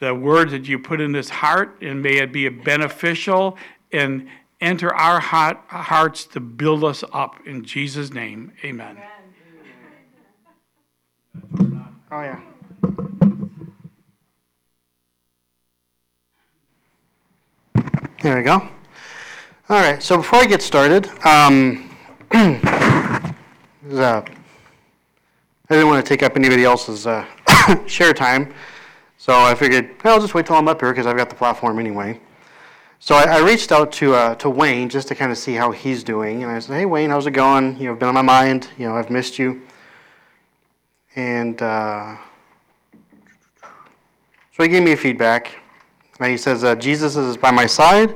the words that you put in this heart, and may it be beneficial and enter our heart, hearts to build us up. In Jesus' name, amen. Oh, yeah. There we go. All right, so before I get started, um, uh, I didn't want to take up anybody else's uh, share time, so I figured well, I'll just wait till I'm up here because I've got the platform anyway. So I, I reached out to uh, to Wayne just to kind of see how he's doing, and I said, "Hey Wayne, how's it going? You know, I've been on my mind. You know, I've missed you." And uh, so he gave me a feedback. And he says, uh, Jesus is by my side.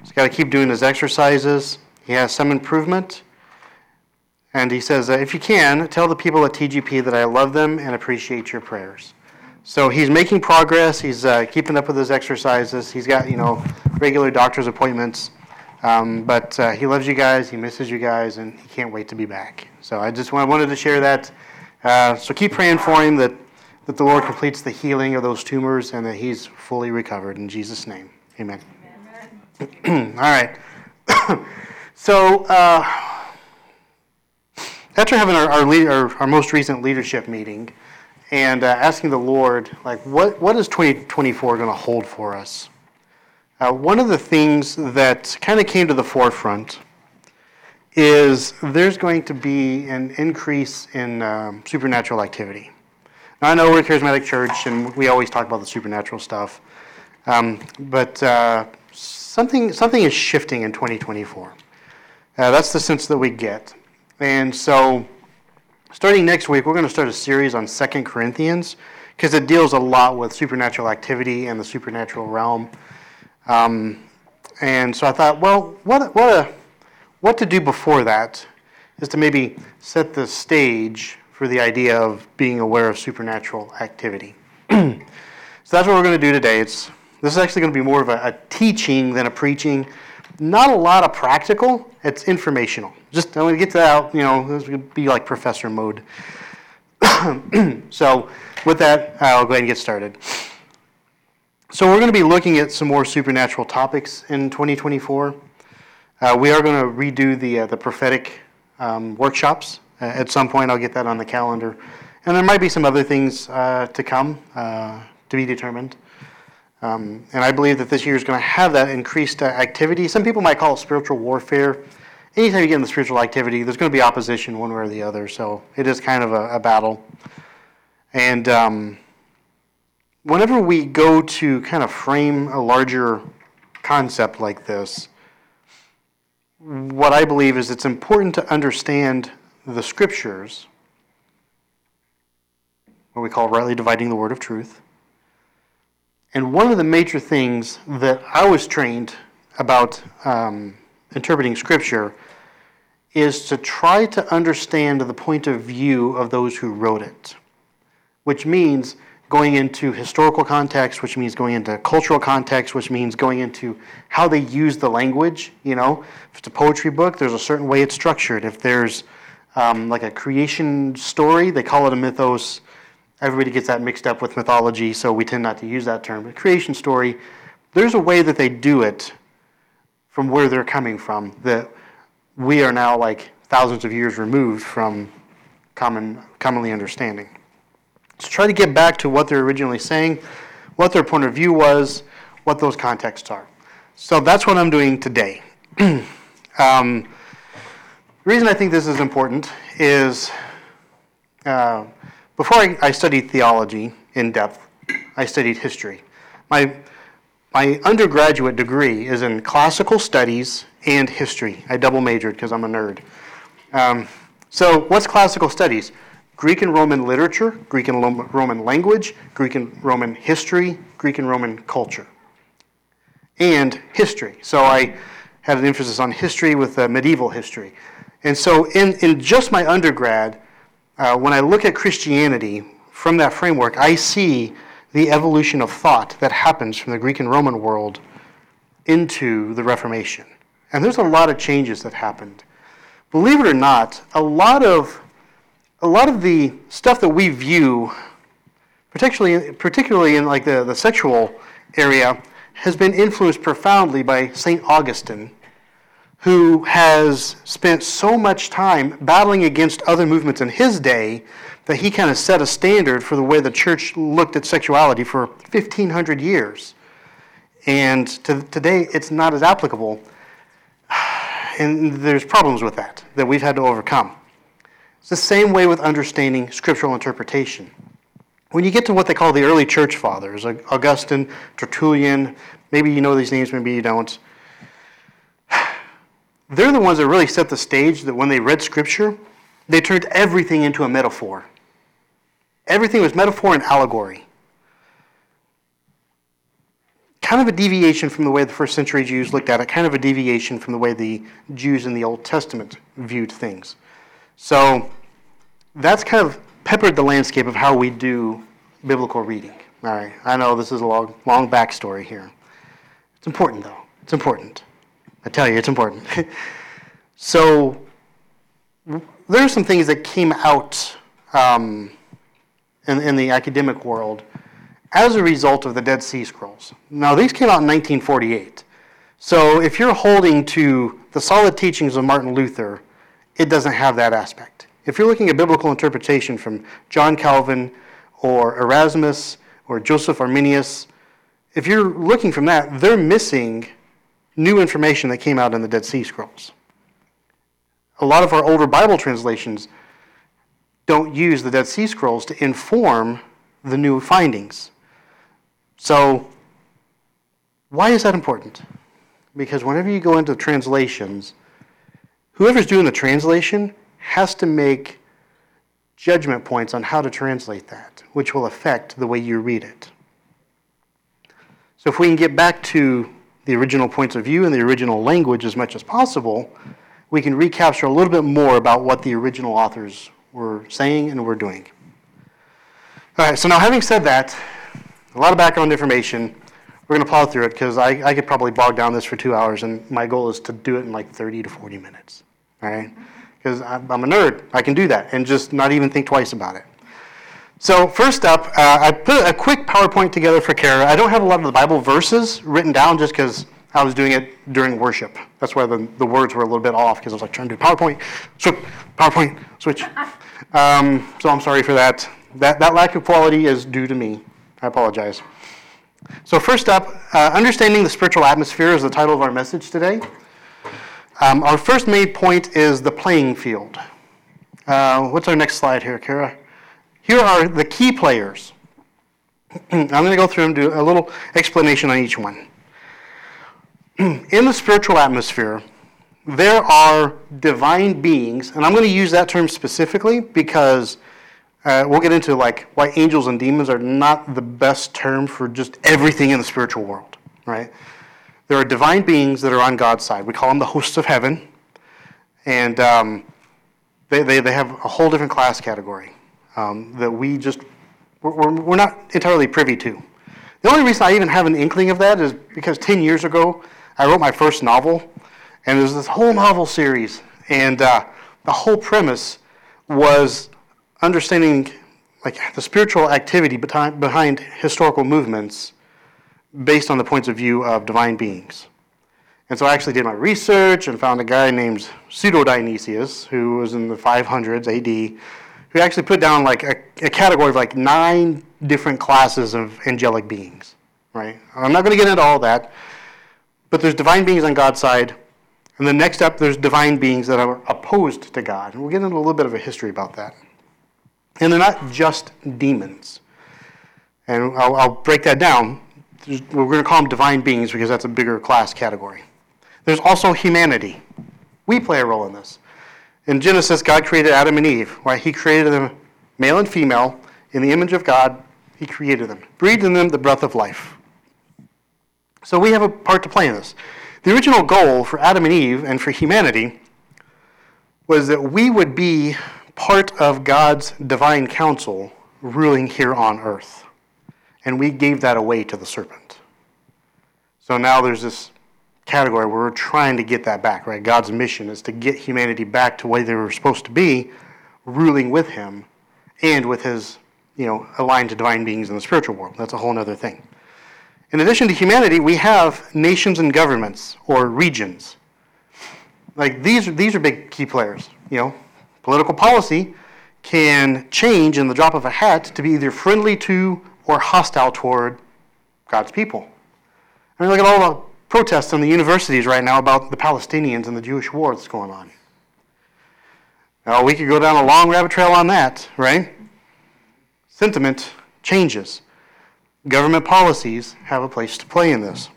He's got to keep doing his exercises. He has some improvement. And he says, uh, if you can, tell the people at TGP that I love them and appreciate your prayers. So he's making progress. He's uh, keeping up with his exercises. He's got, you know, regular doctor's appointments. Um, but uh, he loves you guys. He misses you guys, and he can't wait to be back. So I just wanted to share that. Uh, so keep praying for him that that the Lord completes the healing of those tumors and that he's fully recovered. In Jesus' name, amen. amen. All right. so, uh, after having our, our, lead, our, our, most recent leadership meeting and uh, asking the Lord, like, what, what is 2024 going to hold for us? Uh, one of the things that kind of came to the forefront is there's going to be an increase in um, supernatural activity. Now, I know we're a charismatic church, and we always talk about the supernatural stuff, um, but uh, something something is shifting in 2024. Uh, that's the sense that we get, and so starting next week, we're going to start a series on Second Corinthians because it deals a lot with supernatural activity and the supernatural realm. Um, and so I thought, well, what what a what to do before that is to maybe set the stage for the idea of being aware of supernatural activity. so that's what we're going to do today. It's, this is actually going to be more of a, a, teaching than a preaching. Not a lot of practical, it's informational. Just I'm going to get that, you know, this would be like professor mode. so with that, I'll go ahead and get started. So we're going to be looking at some more supernatural topics in 2024. Uh, we are going to redo the, uh, the prophetic um, workshops uh, at some point, I'll get that on the calendar. And there might be some other things uh, to come uh, to be determined. Um, and I believe that this year is going to have that increased uh, activity. Some people might call it spiritual warfare. Anytime you get into spiritual activity, there's going to be opposition one way or the other. So it is kind of a, a battle. And um, whenever we go to kind of frame a larger concept like this, what I believe is it's important to understand the scriptures, what we call rightly dividing the word of truth. And one of the major things that I was trained about um, interpreting scripture is to try to understand the point of view of those who wrote it, which means going into historical context, which means going into cultural context, which means going into how they use the language. You know, if it's a poetry book, there's a certain way it's structured. If there's um, like a creation story. They call it a mythos. Everybody gets that mixed up with mythology, so we tend not to use that term. But creation story, there's a way that they do it from where they're coming from that we are now like thousands of years removed from common, commonly understanding. So try to get back to what they're originally saying, what their point of view was, what those contexts are. So that's what I'm doing today. um, the reason I think this is important is uh, before I, I, studied theology in depth, I studied history. My, my undergraduate degree is in classical studies and history. I double majored because I'm a nerd. Um, so, what's classical studies? Greek and Roman literature, Greek and Roman language, Greek and Roman history, Greek and Roman culture, and history. So, I had an emphasis on history with uh, medieval history. And so, in, in just my undergrad, uh, when I look at Christianity from that framework, I see the evolution of thought that happens from the Greek and Roman world into the Reformation. And there's a lot of changes that happened. Believe it or not, a lot of, a lot of the stuff that we view particularly particularly in like the, the sexual area, has been influenced profoundly by Saint Augustine, who has spent so much time battling against other movements in his day that he kind of set a standard for the way the church looked at sexuality for 1500 years. And to, today, it's not as applicable. And there's problems with that that we've had to overcome. It's the same way with understanding scriptural interpretation. When you get to what they call the early church fathers, Augustine, Tertullian, maybe you know these names, maybe you don't. They're the ones that really set the stage that when they read scripture, they turned everything into a metaphor. Everything was metaphor and allegory kind of a deviation from the way the first century Jews looked at it, kind of a deviation from the way the Jews in the Old Testament viewed things. So that's kind of peppered the landscape of how we do biblical reading. All right, I know this is a long, long backstory here. It's important, though. It's important. I tell you, it's important. so there are some things that came out um, in, in the academic world as a result of the Dead Sea Scrolls. Now, these came out in 1948. So if you're holding to the solid teachings of Martin Luther, it doesn't have that aspect. If you're looking at biblical interpretation from John Calvin or Erasmus or Joseph Arminius, if you're looking from that, they're missing new information that came out in the Dead Sea Scrolls. A lot of our older Bible translations don't use the Dead Sea Scrolls to inform the new findings. So, why is that important? Because whenever you go into translations, whoever's doing the translation has to make judgment points on how to translate that, which will affect the way you read it. So, if we can get back to the original points of view and the original language as much as possible, we can recapture a little bit more about what the original authors were saying and were doing. All right, so now having said that, a lot of background information. We're going to plow through it because I, I could probably bog down this for two hours, and my goal is to do it in like 30 to 40 minutes. All right? Because I'm, I'm a nerd. I can do that and just not even think twice about it. So, first up, uh, I put a quick PowerPoint together for Kara. I don't have a lot of the Bible verses written down just because I was doing it during worship. That's why the, the words were a little bit off because I was like trying to do PowerPoint, switch, PowerPoint, switch. Um, so, I'm sorry for that. That, that lack of quality is due to me. I apologize. So, first up, uh, Understanding the Spiritual Atmosphere is the title of our message today. Um, our first main point is the playing field. Uh, what's our next slide here, Kara? Here are the key players. I'm going to go through and do a little explanation on each one. In the spiritual atmosphere, there are divine beings, and I'm going to use that term specifically because uh, we'll get into like why angels and demons are not the best term for just everything in the spiritual world, right? There are divine beings that are on God's side. We call them the hosts of heaven, and um, they, they, they have a whole different class category um, that we just we're, we're not entirely privy to. The only reason I even have an inkling of that is because 10 years ago I wrote my first novel, and there's this whole novel series, and uh, the whole premise was understanding like the spiritual activity behind, historical movements based on the points of view of divine beings. And so I actually did my research and found a guy named Pseudo Dionysius, who was in the 500s AD, who actually put down like a, a category of like nine different classes of angelic beings. Right? I'm not going to get into all that, but there's divine beings on God's side, and then next up there's divine beings that are opposed to God. And we'll get into a little bit of a history about that. And they're not just demons. And I'll, I'll break that down. There's, we're going to call them divine beings because that's a bigger class category. There's also humanity. We play a role in this. In Genesis, God created Adam and Eve. Why? He created them male and female in the image of God. He created them, breathed in them the breath of life. So we have a part to play in this. The original goal for Adam and Eve and for humanity was that we would be part of God's divine counsel ruling here on earth. And we gave that away to the serpent. So now there's this category where we're trying to get that back, right? God's mission is to get humanity back to where they were supposed to be, ruling with Him and with His you know, aligned to divine beings in the spiritual world. That's a whole other thing. In addition to humanity, we have nations and governments or regions. Like these, these are big key players. You know, political policy can change in the drop of a hat to be either friendly to or hostile toward God's people. I mean, look at all the protests in the universities right now about the Palestinians and the Jewish war that's going on. Now, we could go down a long rabbit trail on that, right? Sentiment changes. Government policies have a place to play in this.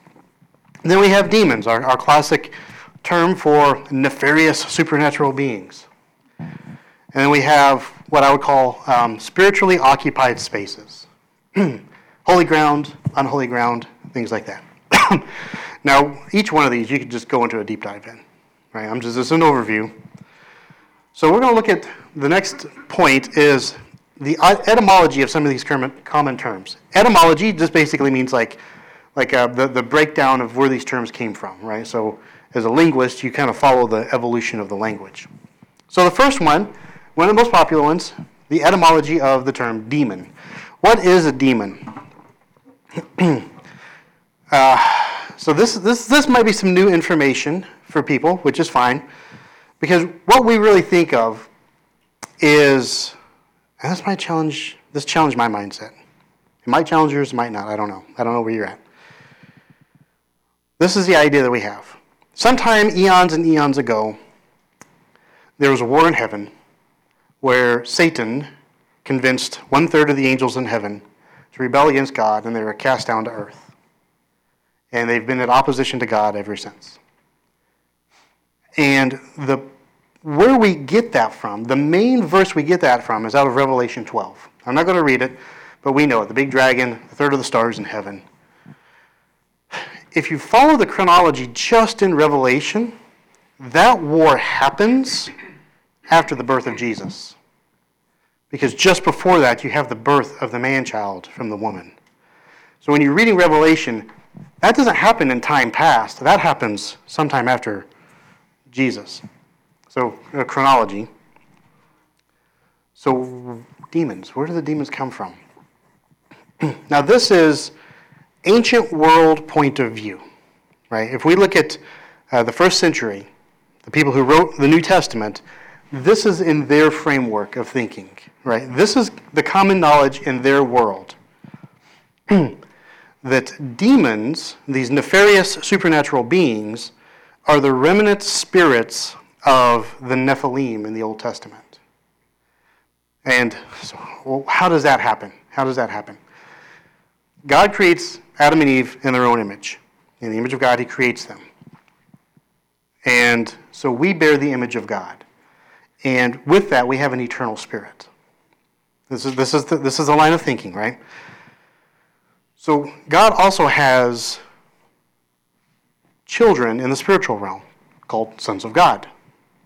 And then we have demons, our, our classic term for nefarious supernatural beings. And then we have what I would call um, spiritually occupied spaces holy ground, unholy ground, things like that. now, each one of these you could just go into a deep dive in. Right? I'm just this is an overview. So we're going to look at the next point is the etymology of some of these common terms. Etymology just basically means like like uh, the, the breakdown of where these terms came from, right? So as a linguist, you kind of follow the evolution of the language. So the first one, one of the most popular ones, the etymology of the term demon. What is a demon? uh, so this, this, this might be some new information for people, which is fine, because what we really think of is, and this might challenge, this challenge my mindset. It might challenge yours, might not. I don't know. I don't know where you're at. This is the idea that we have. Sometime eons and eons ago, there was a war in heaven where Satan convinced one third of the angels in heaven to rebel against God, and they were cast down to earth. And they've been in opposition to God ever since. And the where we get that from, the main verse we get that from is out of Revelation 12. I'm not going to read it, but we know it. The big dragon, the third of the stars in heaven. If you follow the chronology just in Revelation, that war happens after the birth of Jesus. Because just before that, you have the birth of the man child from the woman. So when you're reading Revelation, that doesn't happen in time past. That happens sometime after Jesus. So, chronology. So, demons. Where do the demons come from? now, this is ancient world point of view, right? If we look at uh, the first century, the people who wrote the New Testament, this is in their framework of thinking, right? This is the common knowledge in their world. that demons, these nefarious supernatural beings, are the remnant spirits of the Nephilim in the Old Testament. And so, well, how does that happen? How does that happen? God creates Adam and Eve in their own image. In the image of God, He creates them. And so we bear the image of God. And with that, we have an eternal spirit. This is, this is, the, this is the line of thinking, right? So God also has children in the spiritual realm called sons of God,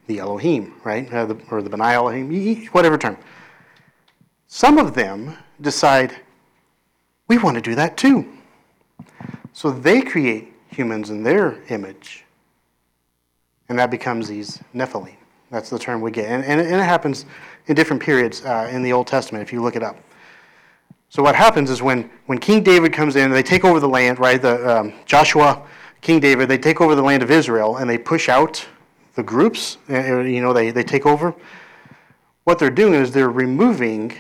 the Elohim, right? Uh, the, or the Benai Elohim, whatever term. Some of them decide, we want to do that too. So they create humans in their image. And that becomes these Nephilim. That's the term we get. And, and it happens in different periods uh, in the Old Testament if you look it up. So what happens is when, when King David comes in, they take over the land, right? The, um, Joshua, King David, they take over the land of Israel and they push out the groups, uh, uh, you know, they, they take over. What they're doing is they're removing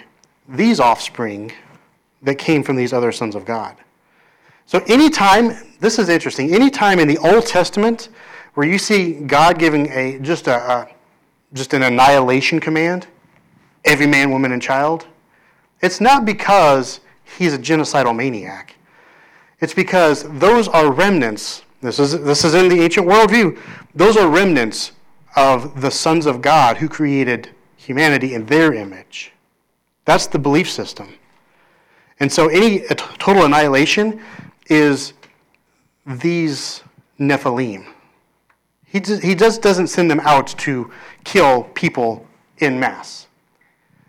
these offspring that came from these other sons of God. So anytime, this is interesting, anytime in the Old Testament where you see God giving a just a, a just an annihilation command, every man, woman, and child, it's not because he's a genocidal maniac. It's because those are remnants. This is, this is in the ancient worldview. Those are remnants of the sons of God who created humanity in their image. That's the belief system. And so any total annihilation is these Nephilim. He just, he just doesn't send them out to kill people in mass.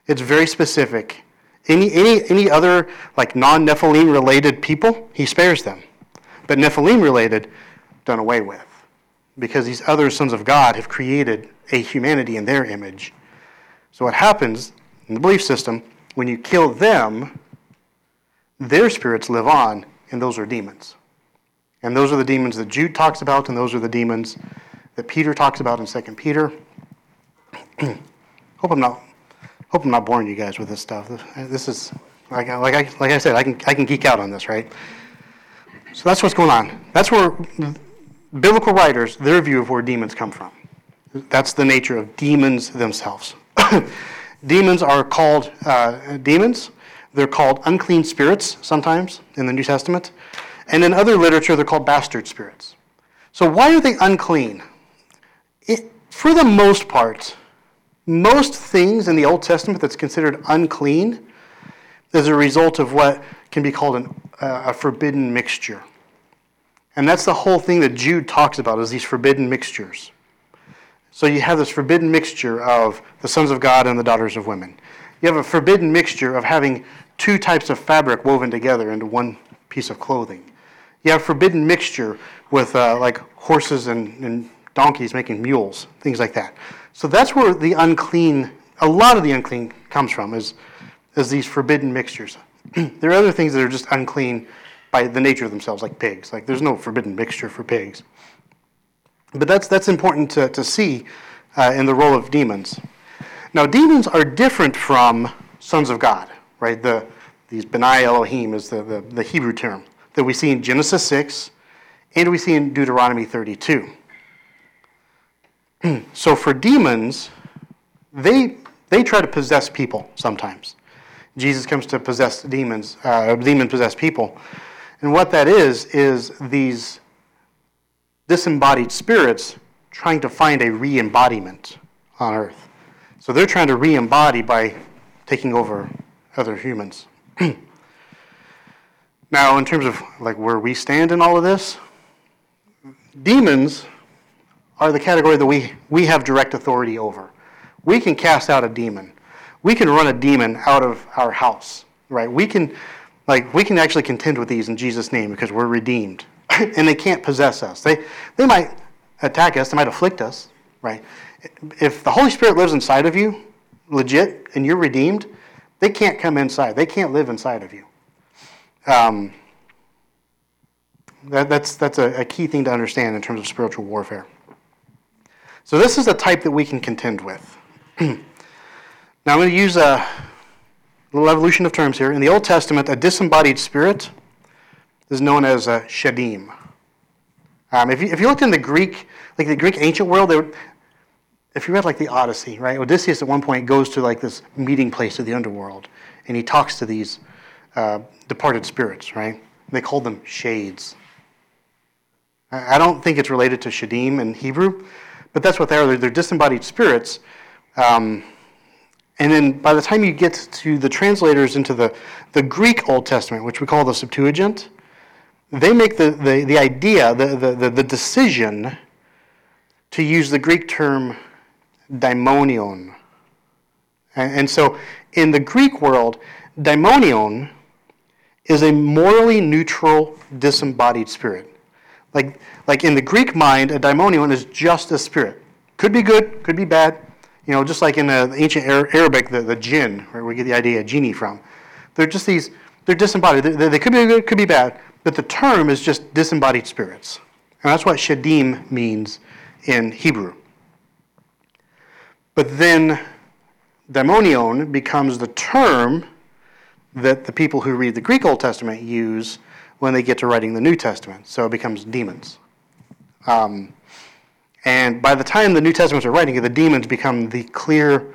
It's very specific. Any, any, any other like non-Nephilim related people, he spares them. But Nephilim related, done away with. Because these other sons of God have created a humanity in their image. So what happens in the belief system when you kill them, their spirits live on, and those are demons. And those are the demons that Jude talks about, and those are the demons that Peter talks about in 2 Peter. hope I'm not hope I'm not boring you guys with this stuff. This is like, like I like I said, I can I can geek out on this, right? So that's what's going on. That's where biblical writers, their view of where demons come from. That's the nature of demons themselves. demons are called uh, demons. They're called unclean spirits sometimes in the New Testament. And in other literature, they're called bastard spirits. So, why are they unclean? It, for the most part, most things in the Old Testament that's considered unclean is a result of what can be called an, uh, a forbidden mixture. And that's the whole thing that Jude talks about is these forbidden mixtures. So you have this forbidden mixture of the sons of God and the daughters of women. You have a forbidden mixture of having two types of fabric woven together into one piece of clothing. You have forbidden mixture with uh, like horses and, and donkeys making mules, things like that. So that's where the unclean, a lot of the unclean comes from, is, is these forbidden mixtures. there are other things that are just unclean by the nature of themselves, like pigs. Like there's no forbidden mixture for pigs. But that's, that's important to, to see uh, in the role of demons. Now, demons are different from sons of God, right? The, these Benai Elohim is the, the, the Hebrew term that we see in Genesis 6 and we see in Deuteronomy 32. so for demons, they, they try to possess people sometimes. Jesus comes to possess demons, uh, demon possessed people. And what that is, is these disembodied spirits trying to find a re embodiment on earth. So they're trying to re embody by taking over other humans. now, in terms of like where we stand in all of this, demons are the category that we, we have direct authority over. We can cast out a demon. We can run a demon out of our house, right? We can, like, we can actually contend with these in Jesus' name because we're redeemed, and they can't possess us. They, they might attack us. They might afflict us, right? If the Holy Spirit lives inside of you, legit, and you're redeemed, they can't come inside. They can't live inside of you. Um, that, that's that's a, a key thing to understand in terms of spiritual warfare. So this is a type that we can contend with. now I'm going to use a little evolution of terms here. In the Old Testament, a disembodied spirit is known as a shadim. Um, if, you, if you looked in the Greek, like the Greek ancient world, they would, if you read like the Odyssey, right? Odysseus at one point goes to like this meeting place of the underworld, and he talks to these uh, departed spirits, right? They called them shades. I don't think it's related to shadim in Hebrew, but that's what they are. They're, they're disembodied spirits. Um, and then by the time you get to the translators into the, the Greek Old Testament, which we call the Septuagint, they make the, the, the idea, the, the, the decision to use the Greek term daimonion. And, and so in the Greek world, daimonion is a morally neutral, disembodied spirit. Like, like in the Greek mind, a daimonion is just a spirit. Could be good, could be bad. You know, just like in the ancient Arabic, the, the jinn, where we get the idea of genie from. They're just these, they're disembodied. They, they could be good, could be bad, but the term is just disembodied spirits. And that's what shadim means in Hebrew. But then daimonion becomes the term that the people who read the Greek Old Testament use when they get to writing the New Testament. So it becomes demons. Um, and by the time the New Testaments are writing it, the demons become the clear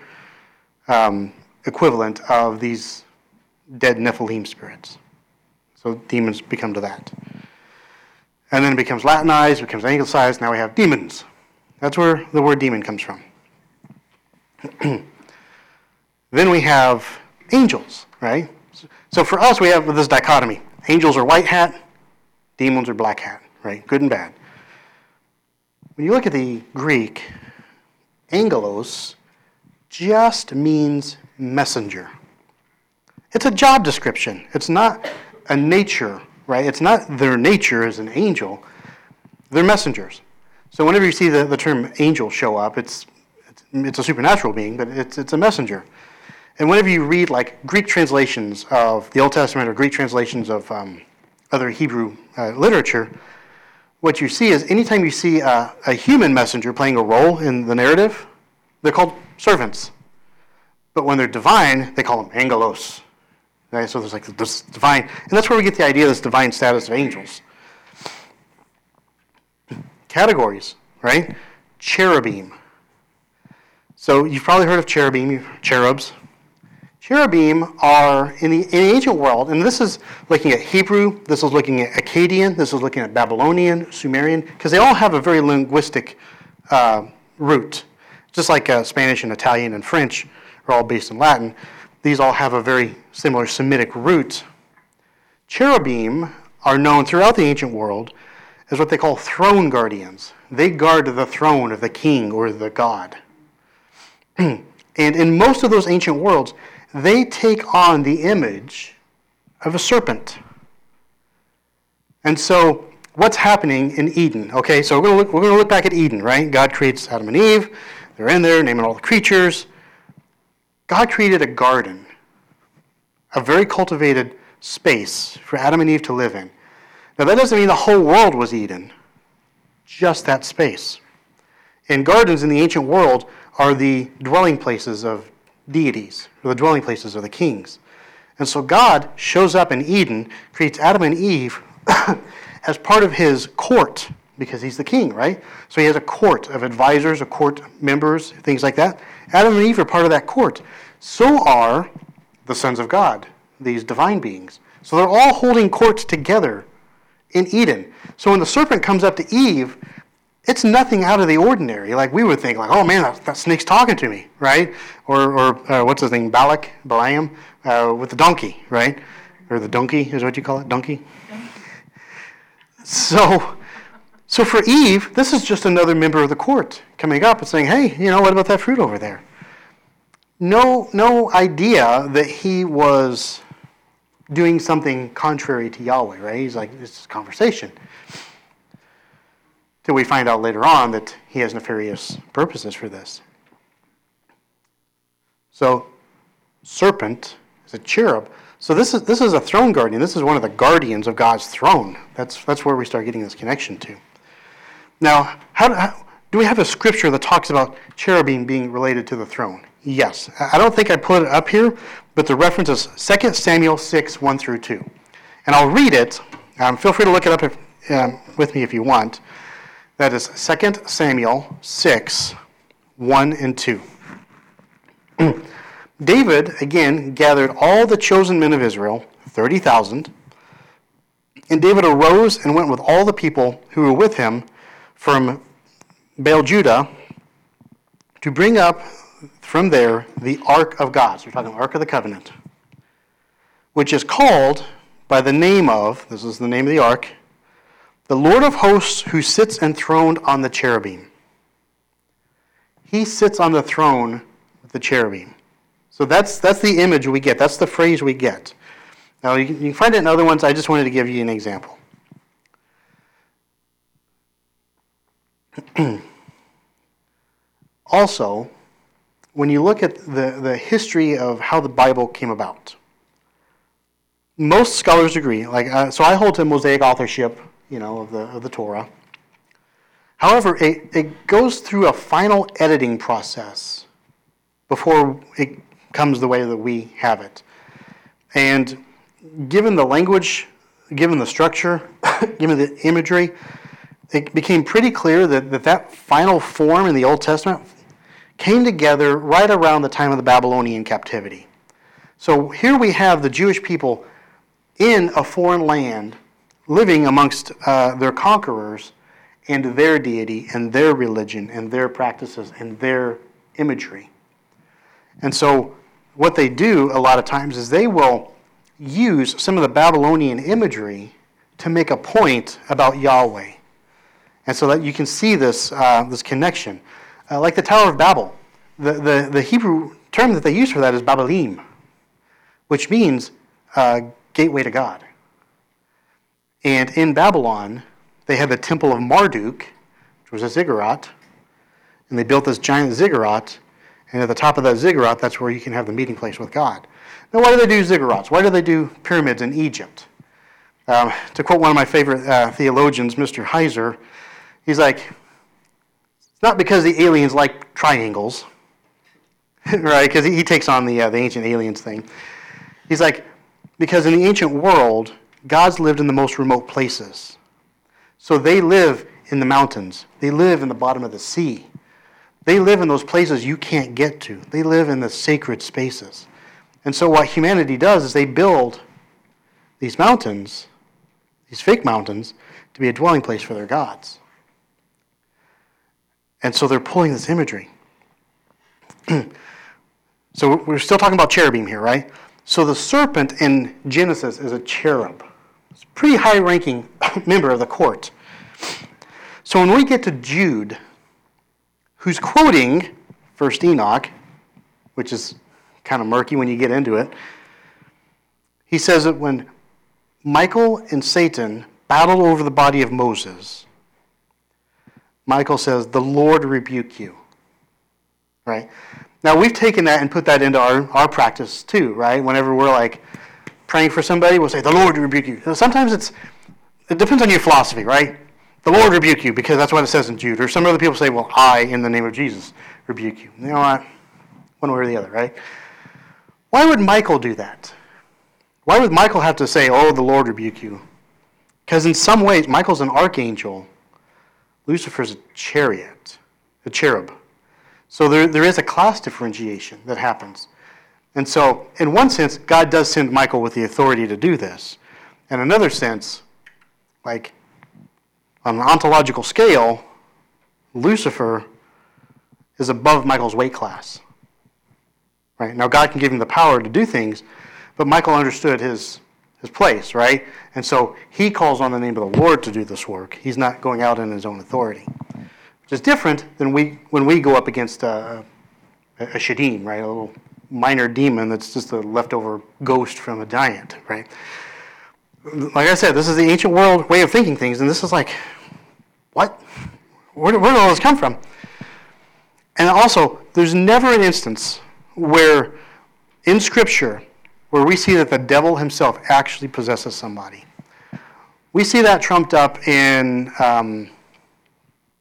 um, equivalent of these dead Nephilim spirits. So demons become to that. And then it becomes Latinized, becomes anglicized. Now we have demons. That's where the word demon comes from. then we have angels, right? So for us, we have this dichotomy Angels are white hat, demons are black hat, right? Good and bad. When you look at the Greek, angelos just means messenger. It's a job description. It's not a nature, right? It's not their nature as an angel. They're messengers. So whenever you see the, the term angel show up, it's, it's, it's a supernatural being, but it's, it's a messenger. And whenever you read like Greek translations of the Old Testament or Greek translations of um, other Hebrew uh, literature, what you see is anytime you see a, a human messenger playing a role in the narrative, they're called servants. But when they're divine, they call them angelos. Right? So there's like this divine, and that's where we get the idea of this divine status of angels. Categories, right? Cherubim. So you've probably heard of cherubim, cherubs. Cherubim are in the, in the ancient world, and this is looking at Hebrew, this is looking at Akkadian, this is looking at Babylonian, Sumerian, because they all have a very linguistic uh, root. Just like uh, Spanish and Italian and French are all based in Latin, these all have a very similar Semitic root. Cherubim are known throughout the ancient world as what they call throne guardians. They guard the throne of the king or the god. and in most of those ancient worlds, they take on the image of a serpent. And so, what's happening in Eden? Okay, so we're going to look, we're going to look back at Eden, right? God creates Adam and Eve. They're in there, naming all the creatures. God created a garden, a very cultivated space for Adam and Eve to live in. Now, that doesn't mean the whole world was Eden, just that space. And gardens in the ancient world are the dwelling places of deities, or the dwelling places of the kings. And so God shows up in Eden, creates Adam and Eve as part of his court, because he's the king, right? So he has a court of advisors, a court members, things like that. Adam and Eve are part of that court. So are the sons of God, these divine beings. So they're all holding courts together in Eden. So when the serpent comes up to Eve, it's nothing out of the ordinary. Like we would think, like, oh man, that, that snake's talking to me, right? Or, or uh, what's his name, Balak, Balaam, uh, with the donkey, right? Or the donkey is what you call it, donkey. So, so for Eve, this is just another member of the court coming up and saying, hey, you know, what about that fruit over there? No, no idea that he was doing something contrary to Yahweh, right? He's like, this is conversation. We find out later on that he has nefarious purposes for this. So, serpent is a cherub. So this is this is a throne guardian. This is one of the guardians of God's throne. That's that's where we start getting this connection to. Now, how, how do we have a scripture that talks about cherubim being related to the throne? Yes. I don't think I put it up here, but the reference is 2 Samuel 6, 1 through 2. And I'll read it. Um, feel free to look it up if, um, with me if you want. That is 2 Samuel 6, 1 and 2. David, again, gathered all the chosen men of Israel, 30,000. And David arose and went with all the people who were with him from Baal Judah to bring up from there the Ark of God. So we're talking the Ark of the Covenant, which is called by the name of, this is the name of the Ark, the Lord of hosts who sits enthroned on the cherubim. He sits on the throne with the cherubim. So that's, that's the image we get. That's the phrase we get. Now, you can, find it in other ones. I just wanted to give you an example. also, when you look at the, the history of how the Bible came about, most scholars agree. Like, uh, so I hold to Mosaic authorship, you know, of the of the Torah. However, it, it goes through a final editing process before it comes the way that we have it. And given the language, given the structure, given the imagery, it became pretty clear that, that that final form in the Old Testament came together right around the time of the Babylonian captivity. So here we have the Jewish people in a foreign land living amongst uh, their conquerors and their deity and their religion and their practices and their imagery. And so what they do a lot of times is they will use some of the Babylonian imagery to make a point about Yahweh. And so that you can see this, uh, this connection. Uh, like the Tower of Babel, the, the, the Hebrew term that they use for that is Babalim, which means uh, gateway to God. And in Babylon, they had the temple of Marduk, which was a ziggurat, and they built this giant ziggurat, And at the top of that ziggurat, that's where you can have the meeting place with God. Now, why do they do ziggurats? Why do they do pyramids in Egypt? Um, to quote one of my favorite uh, theologians, Mr. Heiser, he's like, it's not because the aliens like triangles, right? Because he, he, takes on the, uh, the ancient aliens thing. He's like, because in the ancient world, gods lived in the most remote places. So they live in the mountains, they live in the bottom of the sea. They live in those places you can't get to. They live in the sacred spaces. And so, what humanity does is they build these mountains, these fake mountains, to be a dwelling place for their gods. And so, they're pulling this imagery. so, we're still talking about cherubim here, right? So, the serpent in Genesis is a cherub. It's a pretty high ranking member of the court. So, when we get to Jude, who's quoting First Enoch, which is kind of murky when you get into it. He says that when Michael and Satan battled over the body of Moses, Michael says, The Lord rebuke you. Right? Now, we've taken that and put that into our, our practice too, right? Whenever we're like praying for somebody, we'll say, The Lord rebuke you. Sometimes it's, it depends on your philosophy, right? The Lord rebuke you, because that's what it says in Jude. Or some other people say, Well, I, in the name of Jesus, rebuke you. You know what? One way or the other, right? Why would Michael do that? Why would Michael have to say, Oh, the Lord rebuke you? Because in some ways, Michael's an archangel, Lucifer's a chariot, a cherub. So there, there is a class differentiation that happens. And so, in one sense, God does send Michael with the authority to do this. In another sense, like on an ontological scale, Lucifer is above Michael's weight class. Right? Now, God can give him the power to do things, but Michael understood his, his place, right? And so he calls on the name of the Lord to do this work. He's not going out in his own authority, which is different than we, when we go up against a, a, a Shadim, right? A little minor demon that's just a leftover ghost from a giant, right? Like I said, this is the ancient world way of thinking things, and this is like, what? Where, where did all this come from? And also, there's never an instance where in Scripture where we see that the devil himself actually possesses somebody. We see that trumped up in, um,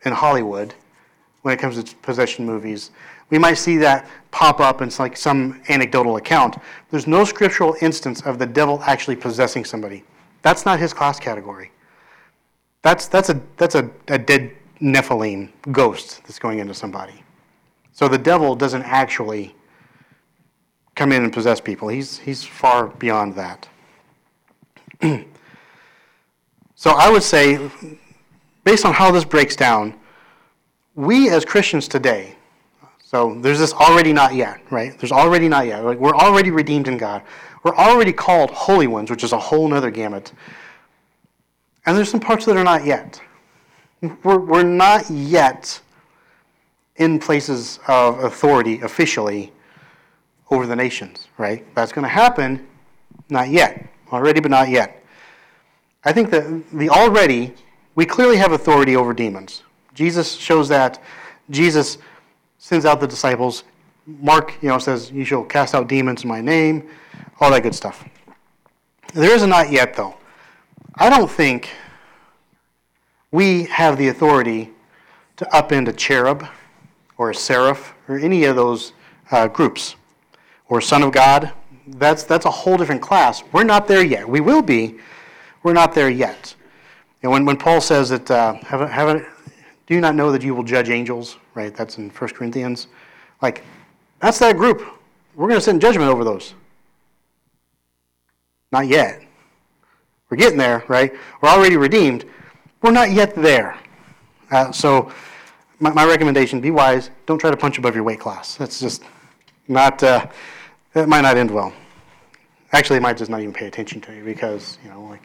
in Hollywood when it comes to possession movies. We might see that pop up in like some anecdotal account. There's no scriptural instance of the devil actually possessing somebody. That's not his class category. That's, that's, a, that's a, a dead Nephilim ghost that's going into somebody. So the devil doesn't actually come in and possess people. He's, he's far beyond that. so I would say, based on how this breaks down, we as Christians today, so there's this already not yet, right? There's already not yet. Like we're already redeemed in God. We're already called holy ones, which is a whole other gamut. And there's some parts that are not yet. We're, we're not yet in places of authority officially over the nations, right? That's going to happen, not yet. Already, but not yet. I think that the already, we clearly have authority over demons. Jesus shows that. Jesus sends out the disciples. Mark, you know, says, You shall cast out demons in my name, all that good stuff. There is a not yet, though. I don't think we have the authority to upend a cherub or a seraph or any of those uh, groups or Son of God, that's, that's a whole different class. We're not there yet. We will be. We're not there yet. And when, when Paul says that, uh, haven't, haven't, do you not know that you will judge angels? Right? That's in 1 Corinthians. Like, that's that group. We're going to send judgment over those. Not yet. We're getting there, right? We're already redeemed. We're not yet there. Uh, so, my, my recommendation be wise. Don't try to punch above your weight class. That's just not. Uh, it might not end well. Actually, it might just not even pay attention to you because, you know, like,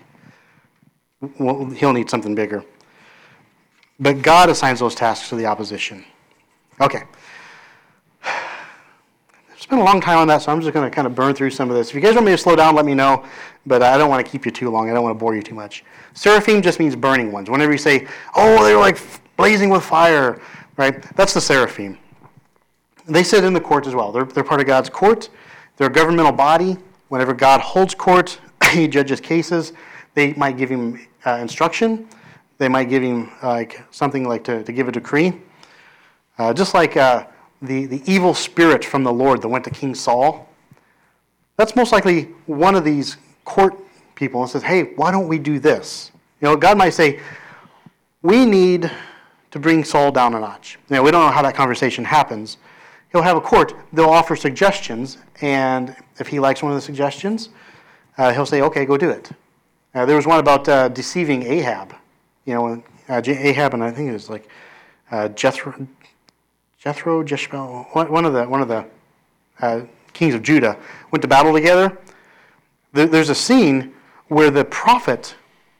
well, he'll need something bigger. But God assigns those tasks to the opposition. Okay. Spent a long time on that, so I'm just going to kind of burn through some of this. If you guys want me to slow down, let me know, but I don't want to keep you too long. I don't want to bore you too much. Seraphim just means burning ones. Whenever you say, oh, they're like blazing with fire, right? That's the seraphim. they sit in the court as well. They're, they're part of God's court. They're a governmental body. Whenever God holds court, he judges cases. They might give him uh, instruction. They might give him like something like to, to give a decree. Uh, just like uh, the, the evil spirit from the Lord that went to King Saul. That's most likely one of these court people and says, hey, why don't we do this? You know, God might say, we need to bring Saul down a notch. Now, we don't know how that conversation happens. He'll have a court, they'll offer suggestions, and if he likes one of the suggestions, uh, he'll say, okay, go do it. Uh, there was one about uh, deceiving Ahab. You know, uh, Ahab, and I think it was like uh, Jethro, Jethro, Jeshbel, one of the one of the uh, kings of Judah went to battle together. There's a scene where the prophet,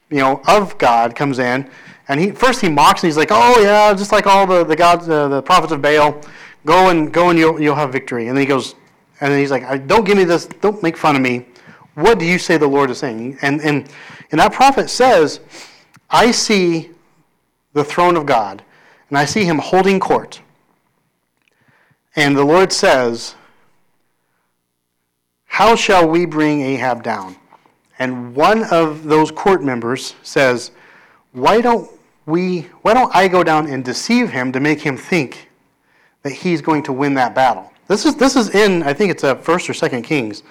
you know, of God comes in, and he first he mocks and he's like, "Oh yeah, just like all the the gods, uh, the prophets of Baal, go and go and you'll you'll have victory." And then he goes, and then he's like, "Don't give me this. Don't make fun of me. What do you say the Lord is saying?" And and and that prophet says, "I see the throne of God, and I see Him holding court." And the Lord says, How shall we bring Ahab down? And one of those court members says, Why don't we why don't I go down and deceive him to make him think that he's going to win that battle? This is this is in, I think it's a first or second Kings.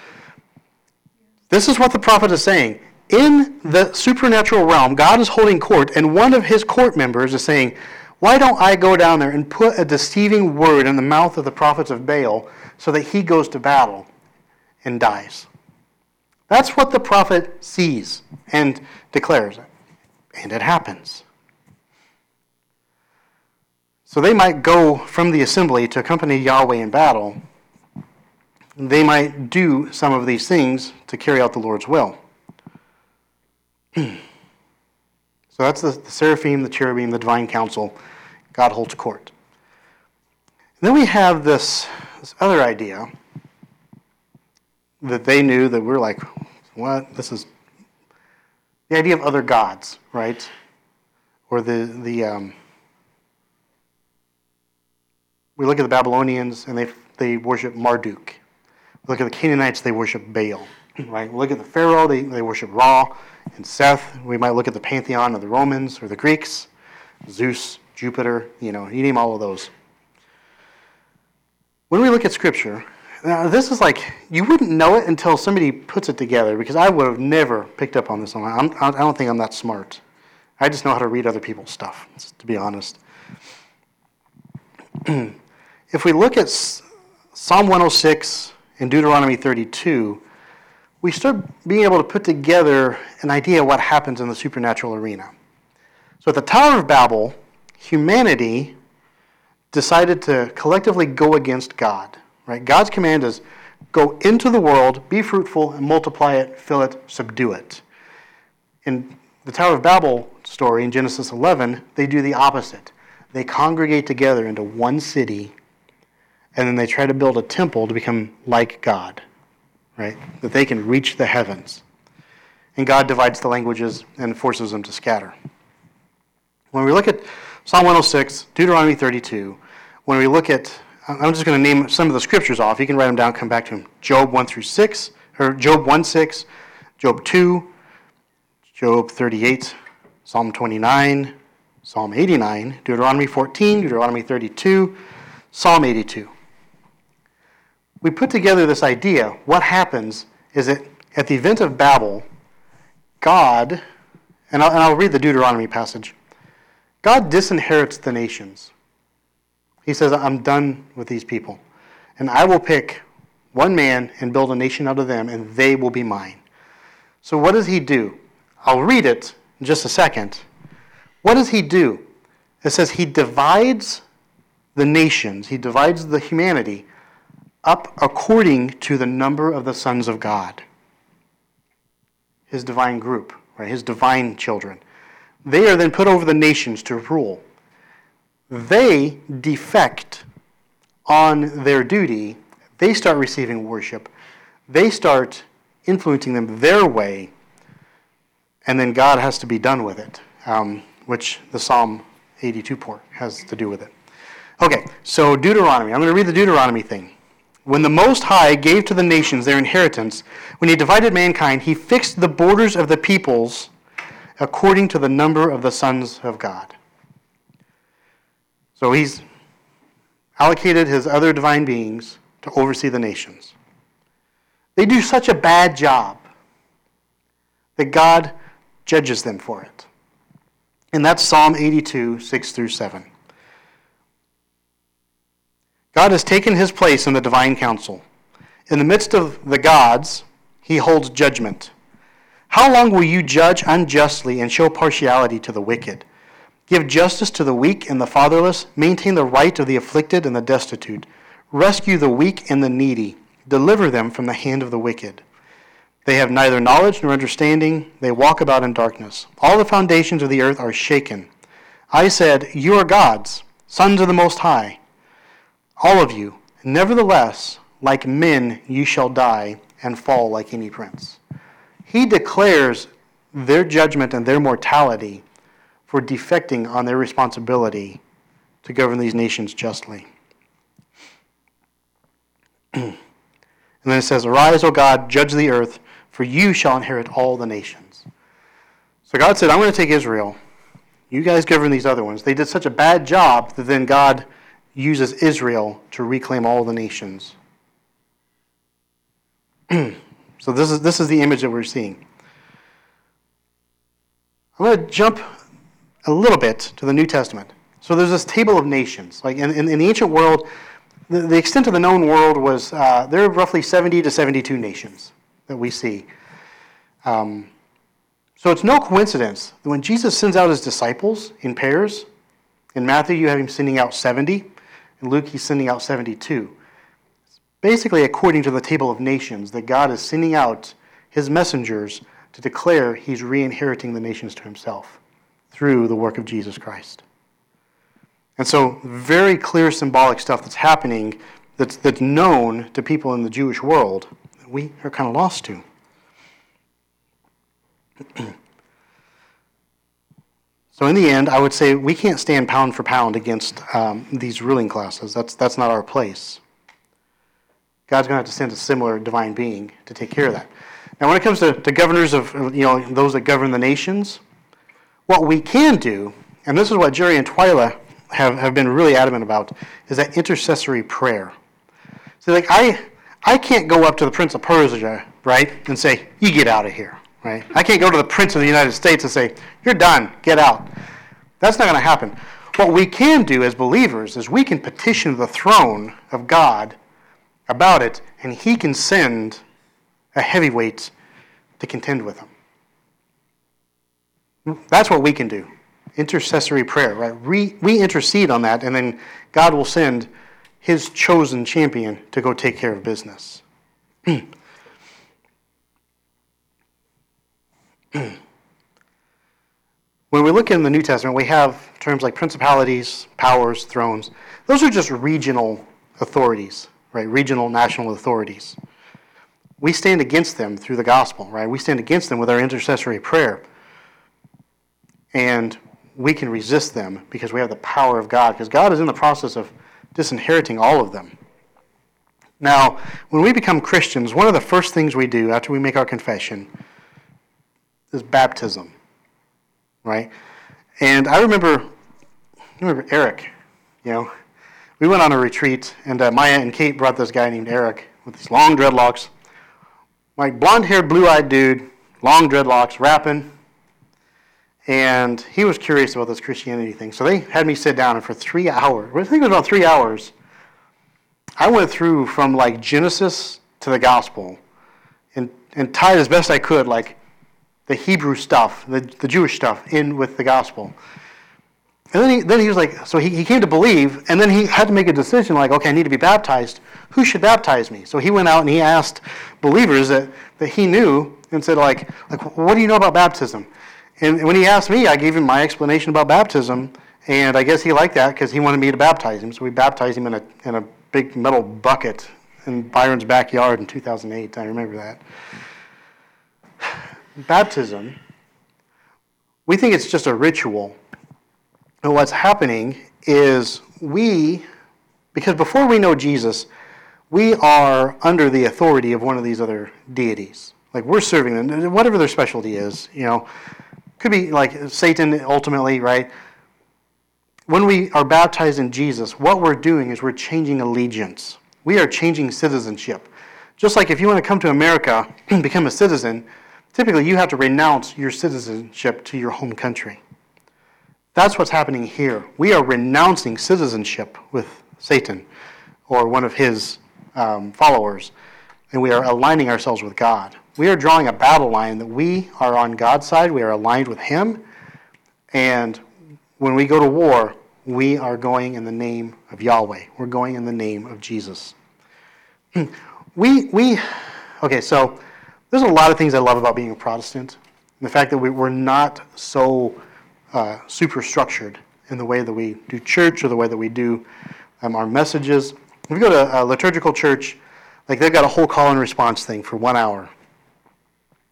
This is what the prophet is saying. In the supernatural realm, God is holding court, and one of his court members is saying, why don't I go down there and put a deceiving word in the mouth of the prophets of Baal so that he goes to battle and dies? That's what the prophet sees and declares. And it happens. So they might go from the assembly to accompany Yahweh in battle. They might do some of these things to carry out the Lord's will. so that's the, the seraphim, the cherubim, the divine council God holds court. And then we have this, this other idea that they knew that we're like, what? This is the idea of other gods, right? Or the, the um, we look at the Babylonians and they, they worship Marduk. We look at the Canaanites, they worship Baal, right? We look at the Pharaoh, they, they worship Ra and Seth. We might look at the pantheon of the Romans or the Greeks, Zeus, Jupiter, you know, you name all of those. When we look at Scripture, now this is like, you wouldn't know it until somebody puts it together because I would have never picked up on this. I'm, I don't think I'm that smart. I just know how to read other people's stuff, to be honest. if we look at Psalm 106 and Deuteronomy 32, we start being able to put together an idea of what happens in the supernatural arena. So at the Tower of Babel, humanity decided to collectively go against God. Right? God's command is go into the world, be fruitful, and multiply it, fill it, subdue it. In the Tower of Babel story in Genesis 11, they do the opposite. They congregate together into one city, and then they try to build a temple to become like God, right? That they can reach the heavens. And God divides the languages and forces them to scatter. When we look at Psalm 106, Deuteronomy 32. When we look at, I'm just going to name some of the scriptures off. You can write them down, come back to them. Job 1 through 6, or Job 1 6, Job 2, Job 38, Psalm 29, Psalm 89, Deuteronomy 14, Deuteronomy 32, Psalm 82. We put together this idea. What happens is that at the event of Babel, God, and I'll, and I'll read the Deuteronomy passage. God disinherits the nations. He says, I'm done with these people. And I will pick one man and build a nation out of them, and they will be mine. So, what does he do? I'll read it in just a second. What does he do? It says he divides the nations, he divides the humanity up according to the number of the sons of God. His divine group, right? His divine children. They are then put over the nations to rule. They defect on their duty. They start receiving worship. They start influencing them their way. And then God has to be done with it, um, which the Psalm 82 part has to do with it. Okay, so Deuteronomy. I'm going to read the Deuteronomy thing. When the Most High gave to the nations their inheritance, when he divided mankind, he fixed the borders of the peoples according to the number of the sons of God. So he's allocated his other divine beings to oversee the nations. They do such a bad job that God judges them for it. And that's Psalm 82, 6 through 7. God has taken his place in the divine council. In the midst of the gods, he holds judgment. How long will you judge unjustly and show partiality to the wicked? Give justice to the weak and the fatherless, maintain the right of the afflicted and the destitute, rescue the weak and the needy, deliver them from the hand of the wicked. They have neither knowledge nor understanding, they walk about in darkness. All the foundations of the earth are shaken. I said, You are gods, sons of the Most High all of you. Nevertheless, like men, you shall die and fall like any prince. He declares their judgment and their mortality for defecting on their responsibility to govern these nations justly. and then it says, Arise, O God, judge the earth, for you shall inherit all the nations. So God said, I'm going to take Israel. You guys govern these other ones. They did such a bad job that then God uses Israel to reclaim all the nations. so this is, this is the image that we're seeing. I'm going to jump a little bit to the New Testament. So there's this table of nations. Like in, in, in the ancient world, the, the, extent of the known world was uh, there are roughly 70 to 72 nations that we see. Um, so it's no coincidence that when Jesus sends out his disciples in pairs, in Matthew you have him sending out 70, in Luke, he's sending out 72. It's basically, according to the table of nations, that God is sending out his messengers to declare he's re inheriting the nations to himself through the work of Jesus Christ. And so, very clear symbolic stuff that's happening that's, that's known to people in the Jewish world that we are kind of lost to. So in the end, I would say we can't stand pound for pound against um, these ruling classes. That's, that's not our place. God's going to have to send a similar divine being to take care of that. Now, when it comes to, to governors of, you know, those that govern the nations, what we can do, and this is what Jerry and Twyla have, have been really adamant about, is that intercessory prayer. So, like, I, I can't go up to the Prince of Persia, right, and say, you get out of here right? I can't go to the Prince of the United States and say, You're done, get out. That's not going to happen. What we can do as believers is we can petition the throne of God about it, and He can send a heavyweight to contend with him. That's what we can do. Intercessory prayer, right? We, we intercede on that, and then God will send His chosen champion to go take care of business. when we look in the New Testament, we have terms like principalities, powers, thrones. Those are just regional authorities, right? Regional, national authorities. We stand against them through the gospel, right? We stand against them with our intercessory prayer. And we can resist them because we have the power of God, because God is in the process of disinheriting all of them. Now, when we become Christians, one of the first things we do after we make our confession is baptism, right? And I remember, I remember Eric, you know, we went on a retreat, and uh, Maya and Kate brought this guy named Eric with these long dreadlocks, like blonde haired, blue eyed dude, long dreadlocks, rapping. And he was curious about this Christianity thing. So they had me sit down, and for three hours, I think it was about three hours, I went through from like Genesis to the gospel and, and tied as best I could, like the Hebrew stuff, the, the Jewish stuff, in with the gospel. And then he, then he was like, so he, he came to believe, and then he had to make a decision like, okay, I need to be baptized. Who should baptize me? So he went out and he asked believers that, that he knew and said, like, like, what do you know about baptism? And when he asked me, I gave him my explanation about baptism, and I guess he liked that because he wanted me to baptize him. So we baptized him in a, in a big metal bucket in Byron's backyard in 2008. I remember that baptism, we think it's just a ritual. And what's happening is we Because before we know Jesus, we are under the authority of one of these other deities. Like we're serving them, whatever their specialty is, you know. Could be like Satan ultimately, right? When we are baptized in Jesus, what we're doing is we're changing allegiance. We are changing citizenship. Just like if you want to come to America and become a citizen, typically you have to renounce your citizenship to your home country. That's what's happening here. We are renouncing citizenship with Satan or one of his um, followers, and we are aligning ourselves with God. We are drawing a battle line that we are on God's side, we are aligned with Him, and when we go to war, we are going in the name of Yahweh. We're going in the name of Jesus. We, we, okay, so there's a lot of things I love about being a Protestant. The fact that we, we're not so uh, super structured in the way that we do church or the way that we do um, our messages. If you go to a liturgical church, like they've got a whole call and response thing for one hour.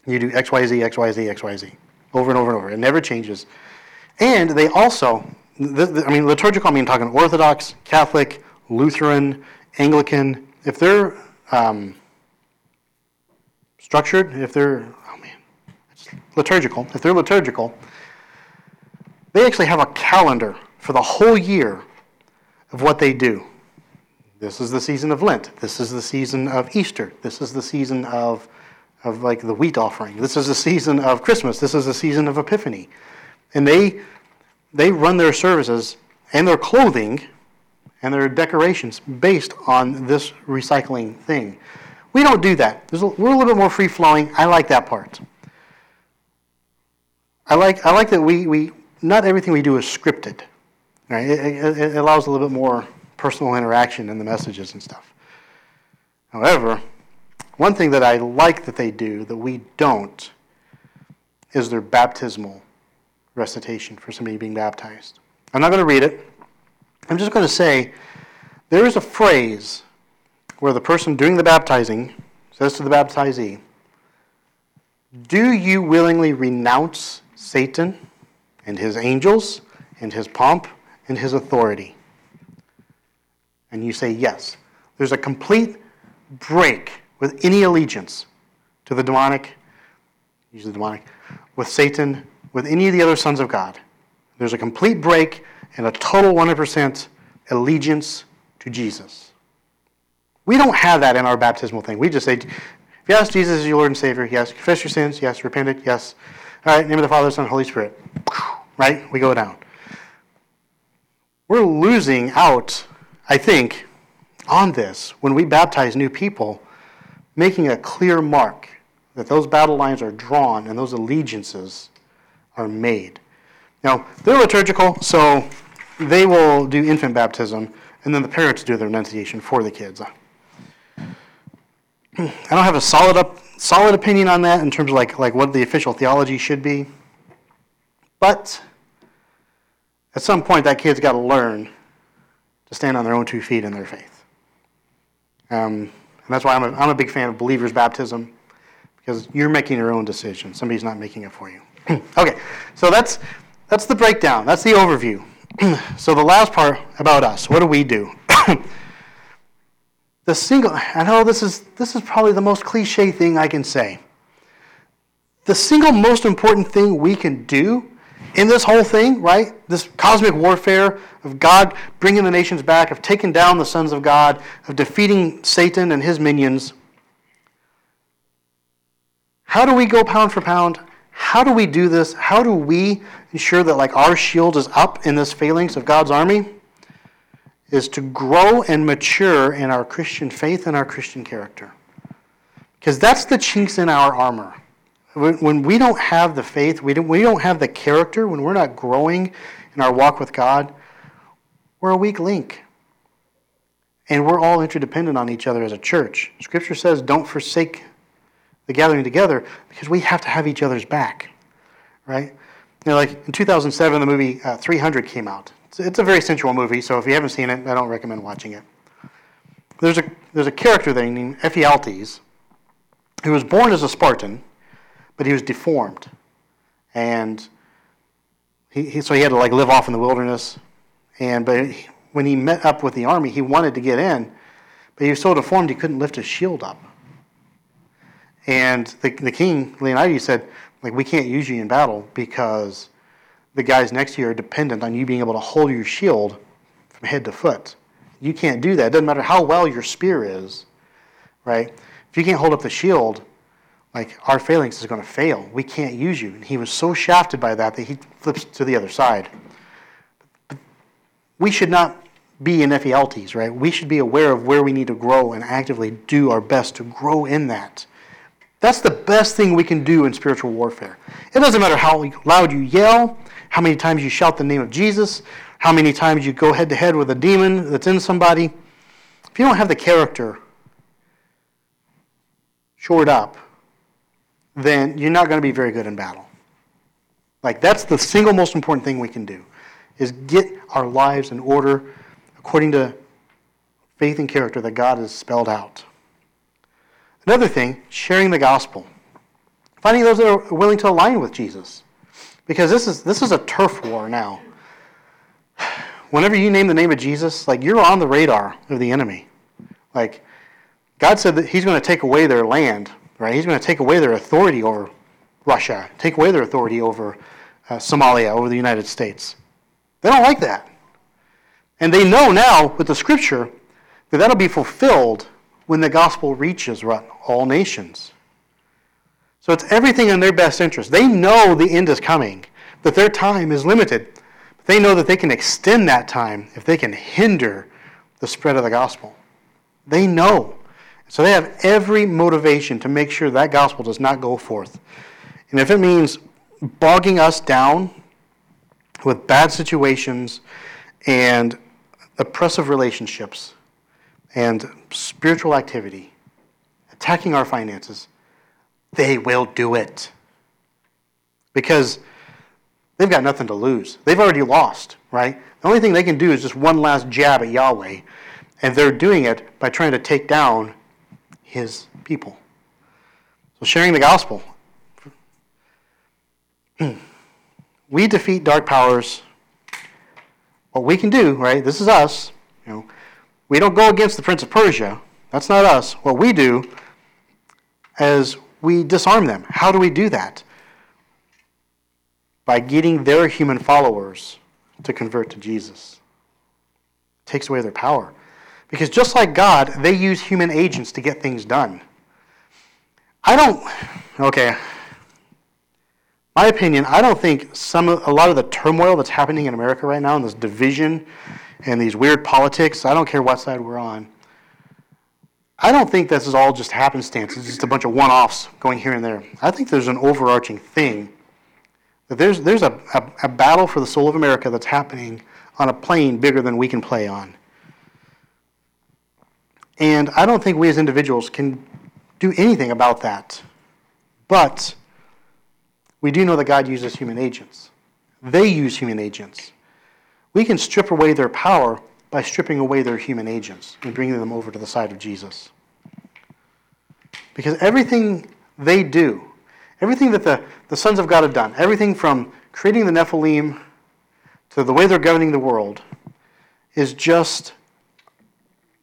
You do X, Y, Z, X, Y, Z, X, Y, Z, over and over and over. It never changes. And they also, the, the, I mean, liturgical, I mean, talking Orthodox, Catholic, Lutheran, Anglican. If they're um, structured, if they're, oh man, it's liturgical, if they're liturgical, they actually have a calendar for the whole year of what they do. This is the season of Lent. This is the season of Easter. This is the season of, of like the wheat offering. This is the season of Christmas. This is the season of Epiphany. And they, they run their services and their clothing and their decorations based on this recycling thing. We don't do that. A, we're a little bit more free flowing. I like that part. I like, I like that we, we, not everything we do is scripted. Right? It, it, it allows a little bit more personal interaction in the messages and stuff. However, one thing that I like that they do that we don't is their baptismal recitation for somebody being baptized. I'm not going to read it. I'm just going to say there is a phrase where the person doing the baptizing says to the baptizee, Do you willingly renounce Satan and his angels and his pomp and his authority? And you say yes. There's a complete break with any allegiance to the demonic, usually demonic, with Satan, with any of the other sons of God. There's a complete break and a total 100% allegiance to Jesus. We don't have that in our baptismal thing. We just say, ask Jesus as your Lord and Savior, yes. Confess your sins, yes. Repent it, yes. All right, name of the Father, Son, Holy Spirit. Right? We go down. We're losing out, I think, on this when we baptize new people, making a clear mark that those battle lines are drawn and those allegiances are made. Now, they're liturgical, so they will do infant baptism, and then the parents do the renunciation for the kids. I don't have a solid up, solid opinion on that in terms of like, like what the official theology should be. But at some point, that kid's got to learn to stand on their own two feet in their faith. Um, and that's why I'm a, I'm a big fan of believers' baptism, because you're making your own decision. Somebody's not making it for you. okay, so that's, that's the breakdown, that's the overview. so the last part about us, what do we do? the single I know this is this is probably the most cliche thing I can say. The single most important thing we can do in this whole thing, right? This cosmic warfare of God bringing the nations back, of taking down the sons of God, of defeating Satan and his minions. How do we go pound for pound? How do we do this? How do we ensure that like our shield is up in this phalanx of God's army? Is to grow and mature in our Christian faith and our Christian character. Because that's the chinks in our armor. When we don't have the faith, we don't, we don't have the character, when we're not growing in our walk with God, we're a weak link. And we're all interdependent on each other as a church. Scripture says, don't forsake the gathering together because we have to have each other's back, right? You know, like in 2007, the movie uh, 300 came out. It's, it's, a very sensual movie, so if you haven't seen it, I don't recommend watching it. There's a, there's a character there named Ephialtes who was born as a Spartan, but he was deformed. And he, he, so he had to like live off in the wilderness. And but when he met up with the army, he wanted to get in, but he was so deformed he couldn't lift his shield up. And the, the king, Leonidas, said, like, we can't use you in battle because the guys next to you are dependent on you being able to hold your shield from head to foot. You can't do that. It doesn't matter how well your spear is, right? If you can't hold up the shield, like our phalanx is going to fail. We can't use you. And he was so shafted by that that he flips to the other side. We should not be in Ephialtes, right? We should be aware of where we need to grow and actively do our best to grow in that. That's the best thing we can do in spiritual warfare. It doesn't matter how loud you yell, how many times you shout the name of Jesus, how many times you go head to head with a demon that's in somebody. If you don't have the character shored up, then you're not going to be very good in battle. Like that's the single most important thing we can do is get our lives in order according to faith and character that God has spelled out. Another thing, sharing the gospel. Finding those that are willing to align with Jesus. Because this is this is a turf war now. Whenever you name the name of Jesus, like you're on the radar of the enemy. Like God said that He's going to take away their land, right? He's going to take away their authority over Russia, take away their authority over uh, Somalia, over the United States. They don't like that. And they know now with the scripture that that'll be fulfilled when the gospel reaches all nations. So it's everything in their best interest. They know the end is coming, that their time is limited. But they know that they can extend that time if they can hinder the spread of the gospel. They know. So they have every motivation to make sure that gospel does not go forth. And if it means bogging us down with bad situations and oppressive relationships and spiritual activity, attacking our finances, they will do it. Because they've got nothing to lose. They've already lost, right? The only thing they can do is just one last jab at Yahweh, and they're doing it by trying to take down his people. So sharing the gospel. we defeat dark powers. What we can do, right? This is us. You know, we don't go against the prince of Persia. That's not us. What we do is we disarm them. How do we do that? By getting their human followers to convert to Jesus. It takes away their power. Because just like God, they use human agents to get things done. I don't, okay, my opinion, I don't think some a lot of the turmoil that's happening in America right now and this division and these weird politics, I don't care what side we're on, I don't think this is all just happenstance. It's just a bunch of one offs going here and there. I think there's an overarching thing. That there's, there's a, a, a, battle for the soul of America that's happening on a plane bigger than we can play on. And I don't think we as individuals can do anything about that. But we do know that God uses human agents. They use human agents. We can strip away their power by stripping away their human agents and bringing them over to the side of Jesus. Because everything they do, everything that the, the sons of God have done, everything from creating the Nephilim to the way they're governing the world, is just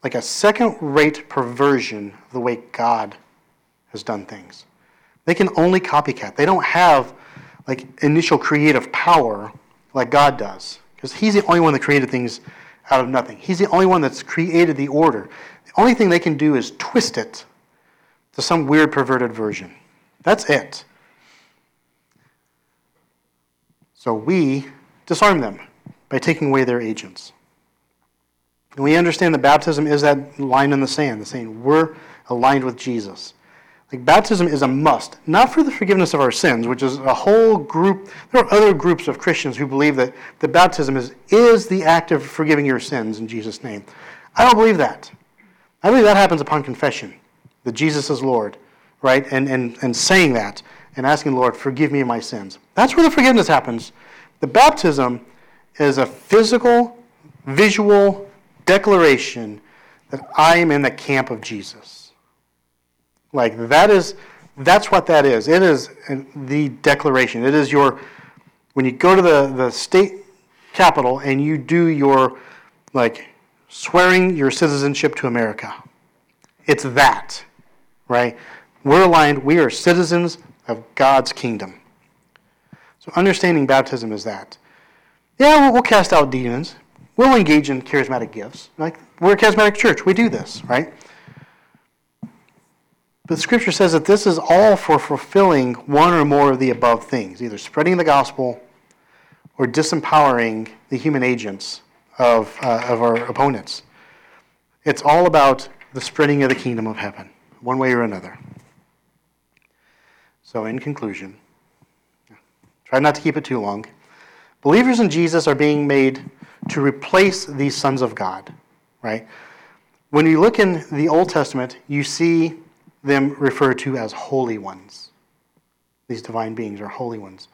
like a second rate perversion of the way God has done things. They can only copycat. They don't have like initial creative power like God does. Because He's the only one that created things out of nothing. He's the only one that's created the order. The only thing they can do is twist it to some weird perverted version. That's it. So we disarm them by taking away their agents. And we understand that baptism is that line in the sand, the saying, we're aligned with Jesus. Like baptism is a must, not for the forgiveness of our sins, which is a whole group. There are other groups of Christians who believe that the baptism is, is the act of forgiving your sins in Jesus' name. I don't believe that. I believe that happens upon confession, that Jesus is Lord, right? And, and, and saying that and asking Lord, forgive me my sins. That's where the forgiveness happens. The baptism is a physical, visual declaration that I am in the camp of Jesus. Like that is that's what that is. It is the declaration. It is your when you go to the, the state capital and you do your like swearing your citizenship to America. It's that, right? We're aligned, we are citizens of God's kingdom. So understanding baptism is that. Yeah, we'll, we'll cast out demons. We'll engage in charismatic gifts. Like we're a charismatic church, we do this, right? But Scripture says that this is all for fulfilling one or more of the above things, either spreading the gospel or disempowering the human agents of, uh, of our opponents. It's all about the spreading of the kingdom of heaven, one way or another. So, in conclusion, try not to keep it too long. Believers in Jesus are being made to replace these sons of God, right? When you look in the Old Testament, you see them referred to as holy ones. These divine beings are holy ones.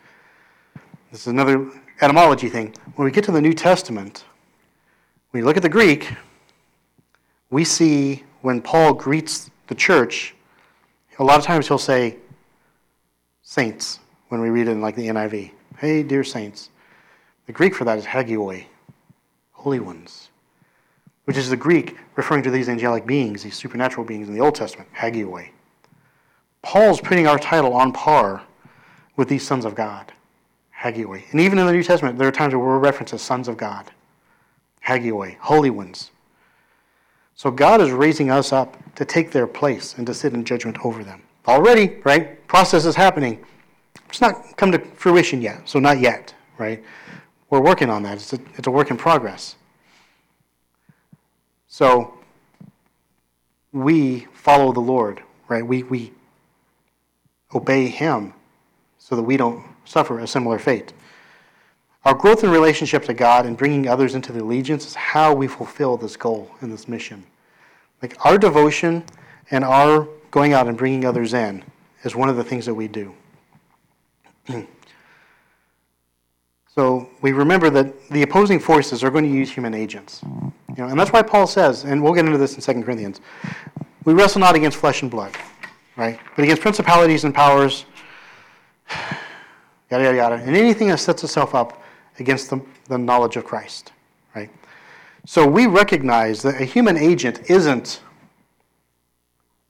This is another etymology thing. When we get to the New Testament, when you look at the Greek, we see when Paul greets the church, a lot of times he'll say saints when we read it in like the NIV. Hey, dear saints. The Greek for that is hagioi, holy ones, which is the Greek referring to these angelic beings, these supernatural beings in the Old Testament, hagioi. Paul's putting our title on par with these sons of God, hagioi. And even in the New Testament, there are times where we're referenced as sons of God, hagioi, holy ones. So God is raising us up to take their place and to sit in judgment over them. Already, right? Process is happening. It's not come to fruition yet, so not yet, right? We're working on that. It's a, it's a work in progress. So we follow the Lord, right? We, we obey Him so that we don't suffer a similar fate. Our growth in relationship to God and bringing others into the allegiance is how we fulfill this goal and this mission. Like our devotion and our going out and bringing others in is one of the things that we do. so we remember that the opposing forces are going to use human agents. You know, and that's why Paul says, and we'll get into this in 2 Corinthians, we wrestle not against flesh and blood, right? But against principalities and powers, yada, yada, yada, and anything that sets itself up against the, the knowledge of Christ, right? So we recognize that a human agent isn't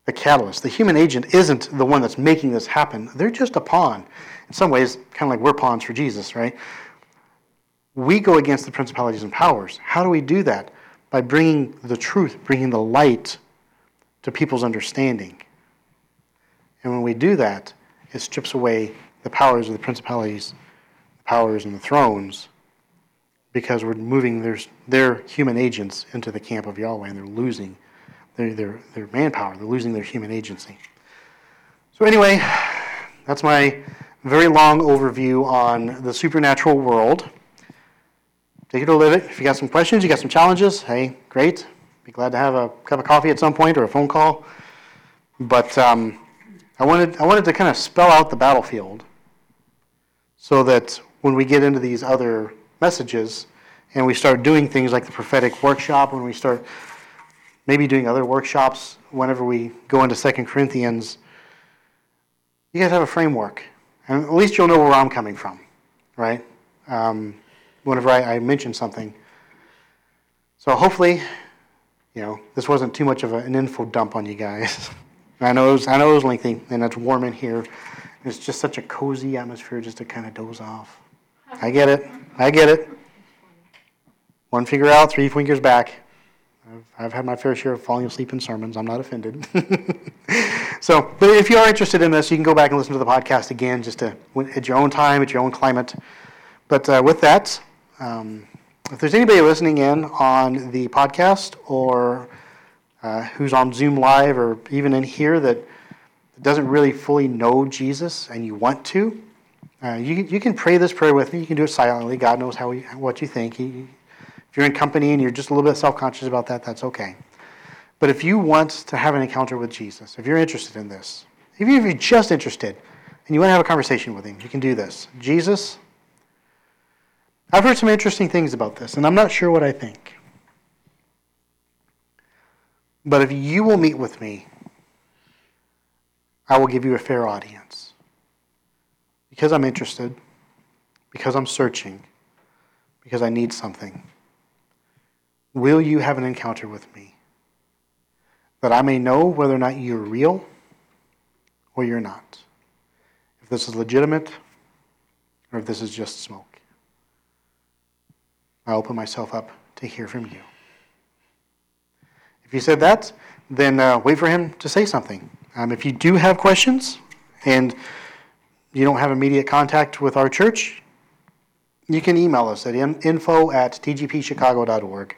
the catalyst. The human agent isn't the one that's making this happen. They're just a pawn. In some ways, kind of like we're pawns for Jesus, right? We go against the principalities and powers. How do we do that? By bringing the truth, bringing the light to people's understanding. And when we do that, it strips away the powers of the principalities the powers and the thrones because we're moving their, their human agents into the camp of Yahweh and they're losing their, their, their manpower, they're losing their human agency. So, anyway, that's my very long overview on the supernatural world. Take it or live it. If you got some questions, you got some challenges, hey, great. Be glad to have a cup of coffee at some point or a phone call. But um, I, wanted, I wanted to kind of spell out the battlefield so that when we get into these other messages and we start doing things like the prophetic workshop, when we start maybe doing other workshops, whenever we go into Second Corinthians, you guys have a framework. And at least you'll know where I'm coming from, right? Um, whenever I, I mention something. So hopefully, you know, this wasn't too much of a, an info dump on you guys. I know it was, I know it was lengthy, and it's warm in here. It's just such a cozy atmosphere just to kind of doze off. I get it. I get it. One finger out, three fingers back. I've, I've had my fair share of falling asleep in sermons. I'm not offended. so, but if you are interested in this, you can go back and listen to the podcast again, just to, at your own time, at your own climate. But uh, with that, um, if there's anybody listening in on the podcast or uh, who's on Zoom Live or even in here that doesn't really fully know Jesus and you want to, uh, you, you can pray this prayer with me. You can do it silently. God knows how what you think. He, if you're in company and you're just a little bit self conscious about that, that's okay. But if you want to have an encounter with Jesus, if you're interested in this, even if you're just interested and you want to have a conversation with Him, you can do this. Jesus, I've heard some interesting things about this, and I'm not sure what I think. But if you will meet with me, I will give you a fair audience because I'm interested, because I'm searching, because I need something. Will you have an encounter with me? That I may know whether or not you're real or you're not. If this is legitimate or if this is just smoke. I open myself up to hear from you. If you said that, then uh, wait for him to say something. Um, if you do have questions and you don't have immediate contact with our church, you can email us at info at tgpchicago.org,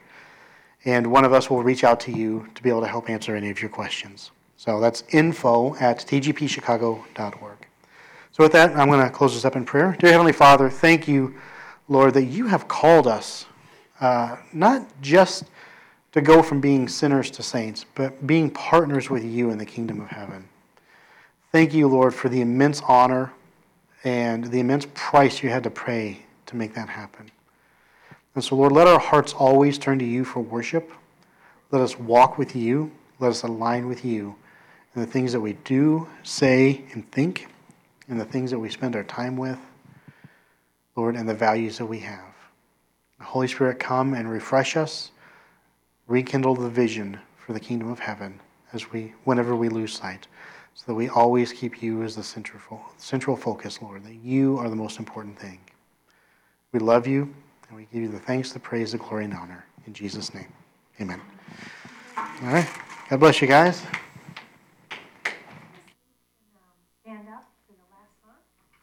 and one of us will reach out to you to be able to help answer any of your questions. So that's info at tgpchicago.org. So with that, I'm going to close this up in prayer. Dear Heavenly Father, thank you, Lord, that you have called us uh, not just to go from being sinners to saints, but being partners with you in the kingdom of heaven. Thank you, Lord, for the immense honor and the immense price you had to pay to make that happen. And so, Lord, let our hearts always turn to you for worship. Let us walk with you. Let us align with you in the things that we do, say, and think, and the things that we spend our time with, Lord, and the values that we have. Holy Spirit, come and refresh us, rekindle the vision for the kingdom of heaven as we, whenever we lose sight, so that we always keep you as the central, central focus, Lord, that you are the most important thing. We love you, and we give you the thanks, the praise, the glory, and honor. In Jesus' name, amen. All right. God bless you guys.